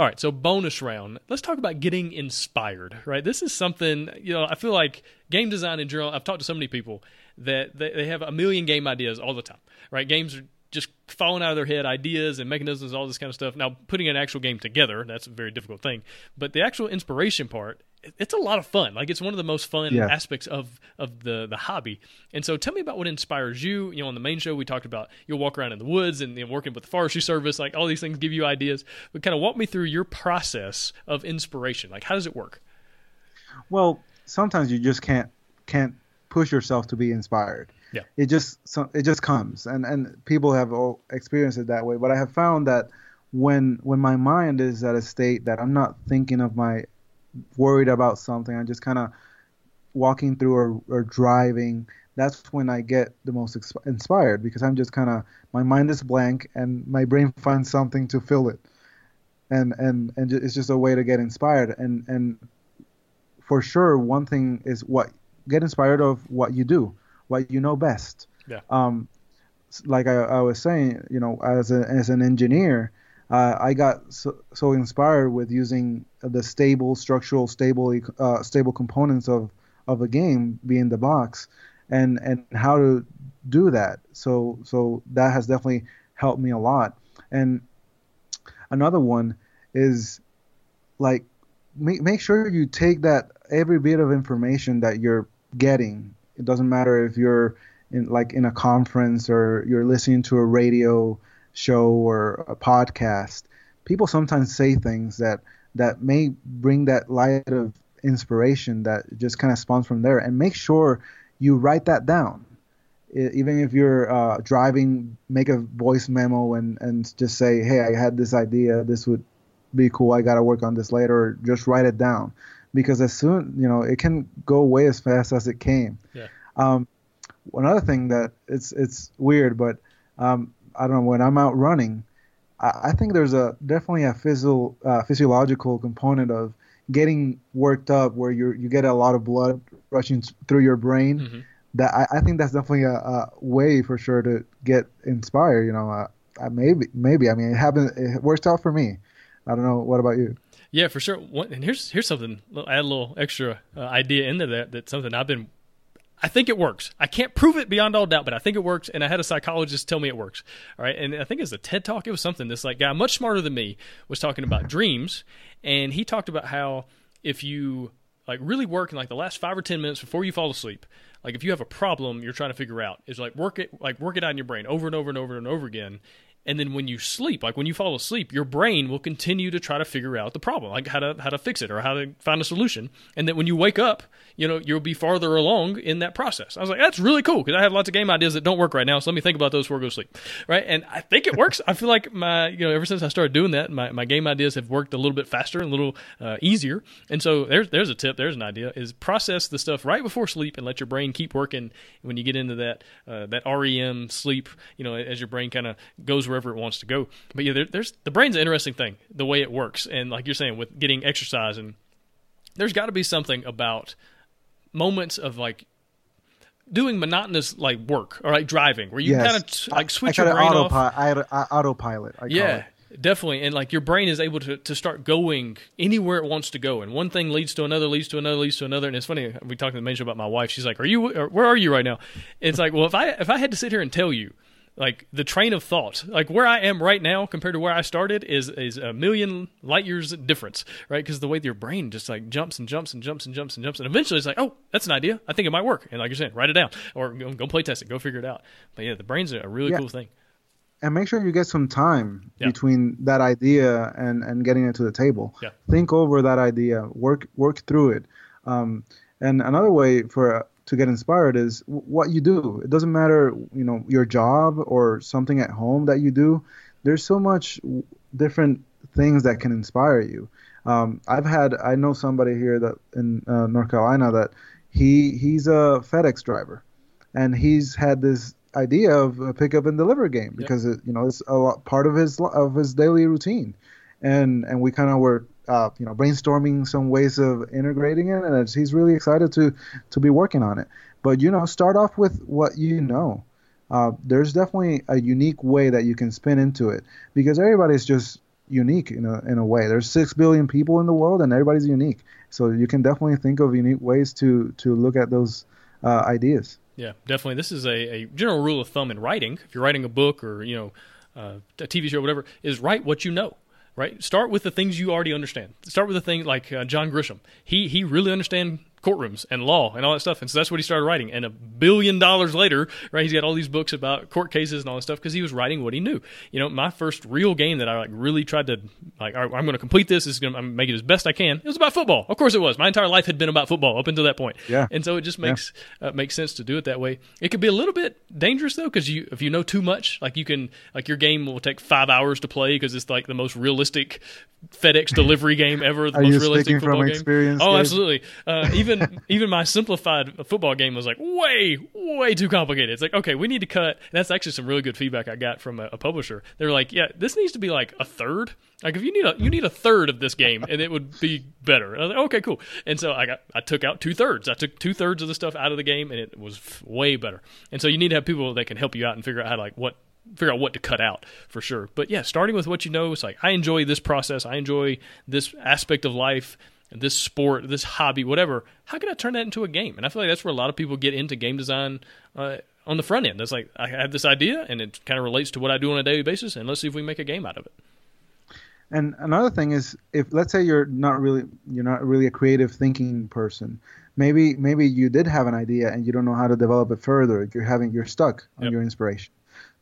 All right, so bonus round. Let's talk about getting inspired, right? This is something, you know, I feel like game design in general, I've talked to so many people that they, they have a million game ideas all the time, right? Games are just falling out of their head, ideas and mechanisms, all this kind of stuff. Now, putting an actual game together, that's a very difficult thing. But the actual inspiration part, it's a lot of fun. Like it's one of the most fun yeah. aspects of of the the hobby. And so, tell me about what inspires you. You know, on the main show, we talked about you'll walk around in the woods and you know, working with the forestry service. Like all these things give you ideas. But kind of walk me through your process of inspiration. Like how does it work? Well, sometimes you just can't can't push yourself to be inspired. Yeah. It just it just comes, and and people have all experienced it that way. But I have found that when when my mind is at a state that I'm not thinking of my worried about something, I'm just kind of walking through or, or driving. That's when I get the most inspired because I'm just kind of my mind is blank and my brain finds something to fill it, and and and it's just a way to get inspired. And and for sure, one thing is what get inspired of what you do what you know best. Yeah. Um, like I, I was saying, you know, as a, as an engineer, uh, I got so, so, inspired with using the stable, structural, stable, uh, stable components of of a game being the box, and and how to do that. So so that has definitely helped me a lot. And another one is like make make sure you take that every bit of information that you're getting it doesn't matter if you're in like in a conference or you're listening to a radio show or a podcast. People sometimes say things that that may bring that light of inspiration that just kind of spawns from there. And make sure you write that down. even if you're uh, driving, make a voice memo and, and just say, hey, I had this idea. This would be cool. I got to work on this later. Just write it down because as soon you know it can go away as fast as it came. Yeah. Um, another thing that it's it's weird, but um, I don't know when I'm out running, I, I think there's a definitely a physio, uh, physiological component of getting worked up where you you get a lot of blood rushing through your brain. Mm-hmm. That I, I, think that's definitely a, a, way for sure to get inspired. You know, uh, maybe maybe I mean it happens. It worked out for me. I don't know. What about you? Yeah, for sure. and here's here's something. Add a little extra uh, idea into that. That's something I've been. I think it works. I can't prove it beyond all doubt, but I think it works. And I had a psychologist tell me it works. All right, and I think it was a TED talk. It was something. This like guy, much smarter than me, was talking about dreams, and he talked about how if you like really work in like the last five or ten minutes before you fall asleep, like if you have a problem you're trying to figure out, is like work it like work it out in your brain over and over and over and over again, and then when you sleep like when you fall asleep your brain will continue to try to figure out the problem like how to how to fix it or how to find a solution. And then when you wake up you know you'll be farther along in that process. I was like that's really cool because i have lots of game ideas that don't work right now so let me think about those before i go to sleep right? And i think it works. I feel like my you know ever since i started doing that my, my game ideas have worked a little bit faster and a little uh, easier. And so there's there's a tip there's an idea is process the stuff right before sleep and let your brain keep working when you get into that uh, that rem sleep you know as your brain kind of goes wherever it wants to go. But yeah, there, there's the brain's an interesting thing, the way it works, and like you're saying with getting exercise, and there's got to be something about moments of like doing monotonous like work or like driving where you yes. kind of like switch I, I your brain autopi- off. I, autopilot. I yeah, definitely, and like your brain is able to to start going anywhere it wants to go, and one thing leads to another, leads to another, leads to another. And it's funny we talked to the show about my wife. She's like, "Are you? Where are you right now?" It's like, well, if I if I had to sit here and tell you like the train of thought. Like where i am right now compared to where i started is is a million light years difference right? Because the way your brain just like jumps and jumps and jumps and jumps and jumps and eventually it's like oh that's an idea. I think it might work. And like you're saying write it down or go, go play test it. Go figure it out. But yeah the brain's a really yeah. cool thing. And make sure you get some time yeah. between that idea and and getting it to the table. Yeah. think over that idea. Work work through it. Um, and another way for to get inspired is what you do. It doesn't matter, you know, your job or something at home that you do. There's so much different things that can inspire you. Um, I've had, I know somebody here that in uh, North Carolina that he he's a FedEx driver, and he's had this idea of a pickup and deliver game because yep. it, you know it's a lot part of his of his daily routine, and and we kind of were uh, you know, brainstorming some ways of integrating it, and he's really excited to to be working on it. But you know, start off with what you know. Uh, there's definitely a unique way that you can spin into it because everybody's just unique in a in a way. There's six billion people in the world, and everybody's unique. So you can definitely think of unique ways to to look at those uh, ideas. Yeah, definitely. This is a, a general rule of thumb in writing. If you're writing a book or you know uh, a TV show, or whatever, is write what you know right? Start with the things you already understand. Start with the thing like uh, John Grisham. He he really understand courtrooms and law and all that stuff. And so that's what he started writing. And a billion dollars later, right, he's got all these books about court cases and all this stuff because he was writing what he knew. You know, my first real game that I like really tried to like, I'm going to complete this. This is going to make it as best I can. It was about football. Of course it was. My entire life had been about football up until that point. Yeah. And so it just makes yeah. uh, makes sense to do it that way. It could be a little bit dangerous though because you if you know too much, like you can like your game will take five hours to play because it's like the most realistic FedEx delivery game ever. The Are most you realistic football from game. experience? Oh, Gabe? absolutely. Uh, even even my simplified football game was like way way too complicated. It's like okay, we need to cut. That's actually some really good feedback I got from a, a publisher. They were like, yeah, this needs to be like a third. Like if you need a you need a third of this game, and it would be better. And I was like, okay, cool. And so I got I took out two thirds. I took two thirds of the stuff out of the game, and it was way better. And so you need to have people that can help you out and figure out how to like what figure out what to cut out for sure. But yeah, starting with what you know, it's like I enjoy this process. I enjoy this aspect of life, this sport, this hobby, whatever. How can I turn that into a game? And I feel like that's where a lot of people get into game design uh, on the front end. That's like I have this idea, and it kind of relates to what I do on a daily basis, and let's see if we make a game out of it. And another thing is, if let's say you're not really you're not really a creative thinking person, maybe maybe you did have an idea and you don't know how to develop it further. You're having you're stuck on Yep. your inspiration.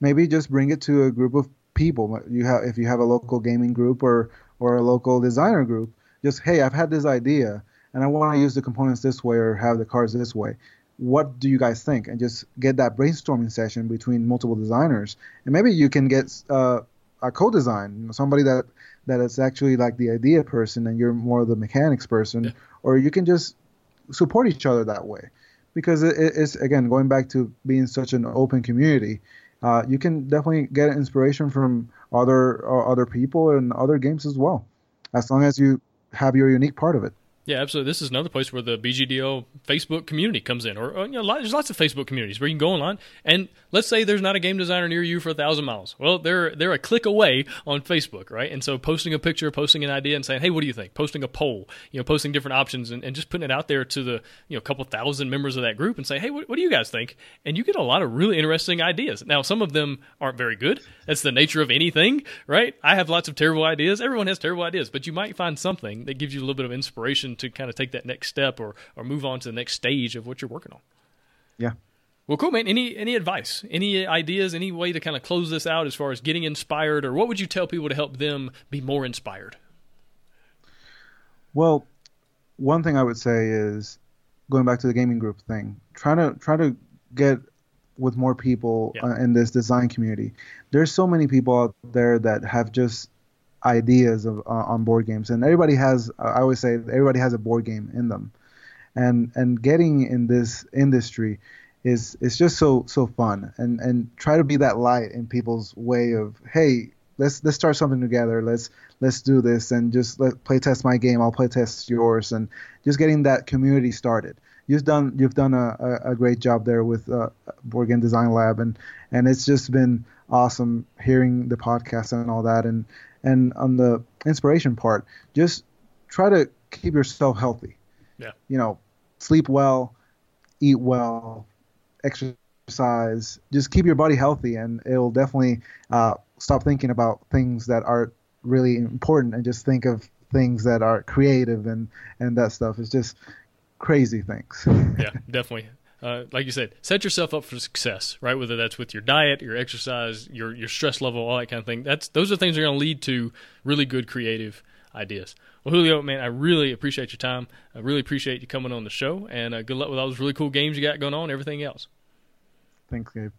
Maybe just bring it to a group of people. You have if you have a local gaming group or or a local designer group. Just hey, I've had this idea and I want to use the components this way or have the cars this way. What do you guys think? And just get that brainstorming session between multiple designers, and maybe you can get uh, a co-design, you know, somebody that that is actually like the idea person and you're more the mechanics person, Yeah. or you can just support each other that way, because it, it- it's again going back to being such an open community. Uh, you can definitely get inspiration from other uh, other people and other games as well, as long as you have your unique part of it. Yeah, absolutely. This is another place where the BGDL Facebook community comes in, or, or, you know, lot- there's lots of Facebook communities where you can go online and let's say there's not a game designer near you for a thousand miles. Well, they're they're a click away on Facebook, right? And so posting a picture, posting an idea, and saying, hey, what do you think? Posting a poll, you know, posting different options, and, and just putting it out there to the you know couple thousand members of that group and say, hey, what, what do you guys think? And you get a lot of really interesting ideas. Now, some of them aren't very good. That's the nature of anything, right? I have lots of terrible ideas. Everyone has terrible ideas, but you might find something that gives you a little bit of inspiration to kind of take that next step or or move on to the next stage of what you're working on. Yeah. Well, cool, man. Any any advice, any ideas, any way to kind of close this out as far as getting inspired, or what would you tell people to help them be more inspired? Well, one thing I would say is going back to the gaming group thing. Try to try to get with more people Yeah. uh, in this design community. There's so many people out there that have just ideas of uh, on board games, and everybody has. I always say everybody has a board game in them, and and getting in this industry is is just so so fun, and and try to be that light in people's way of hey. Let's let's start something together. Let's let's do this and just let play test my game. I'll play test yours, and just getting that community started. You've done you've done a, a, a great job there with uh, Board Game Design Lab, and and it's just been awesome hearing the podcast and all that. And and on the inspiration part, just try to keep yourself healthy. Yeah. You know, sleep well, eat well, exercise. Just keep your body healthy, and it'll definitely uh, stop thinking about things that are really important and just think of things that are creative and and that stuff. It's just crazy things. yeah, definitely. Uh, like you said, set yourself up for success, right? Whether that's with your diet, your exercise, your your stress level, all that kind of thing. That's those are things that are going to lead to really good creative ideas. Well, Julio, man, I really appreciate your time. I really appreciate you coming on the show, and uh, good luck with all those really cool games you got going on, everything else. Thanks, Gabe.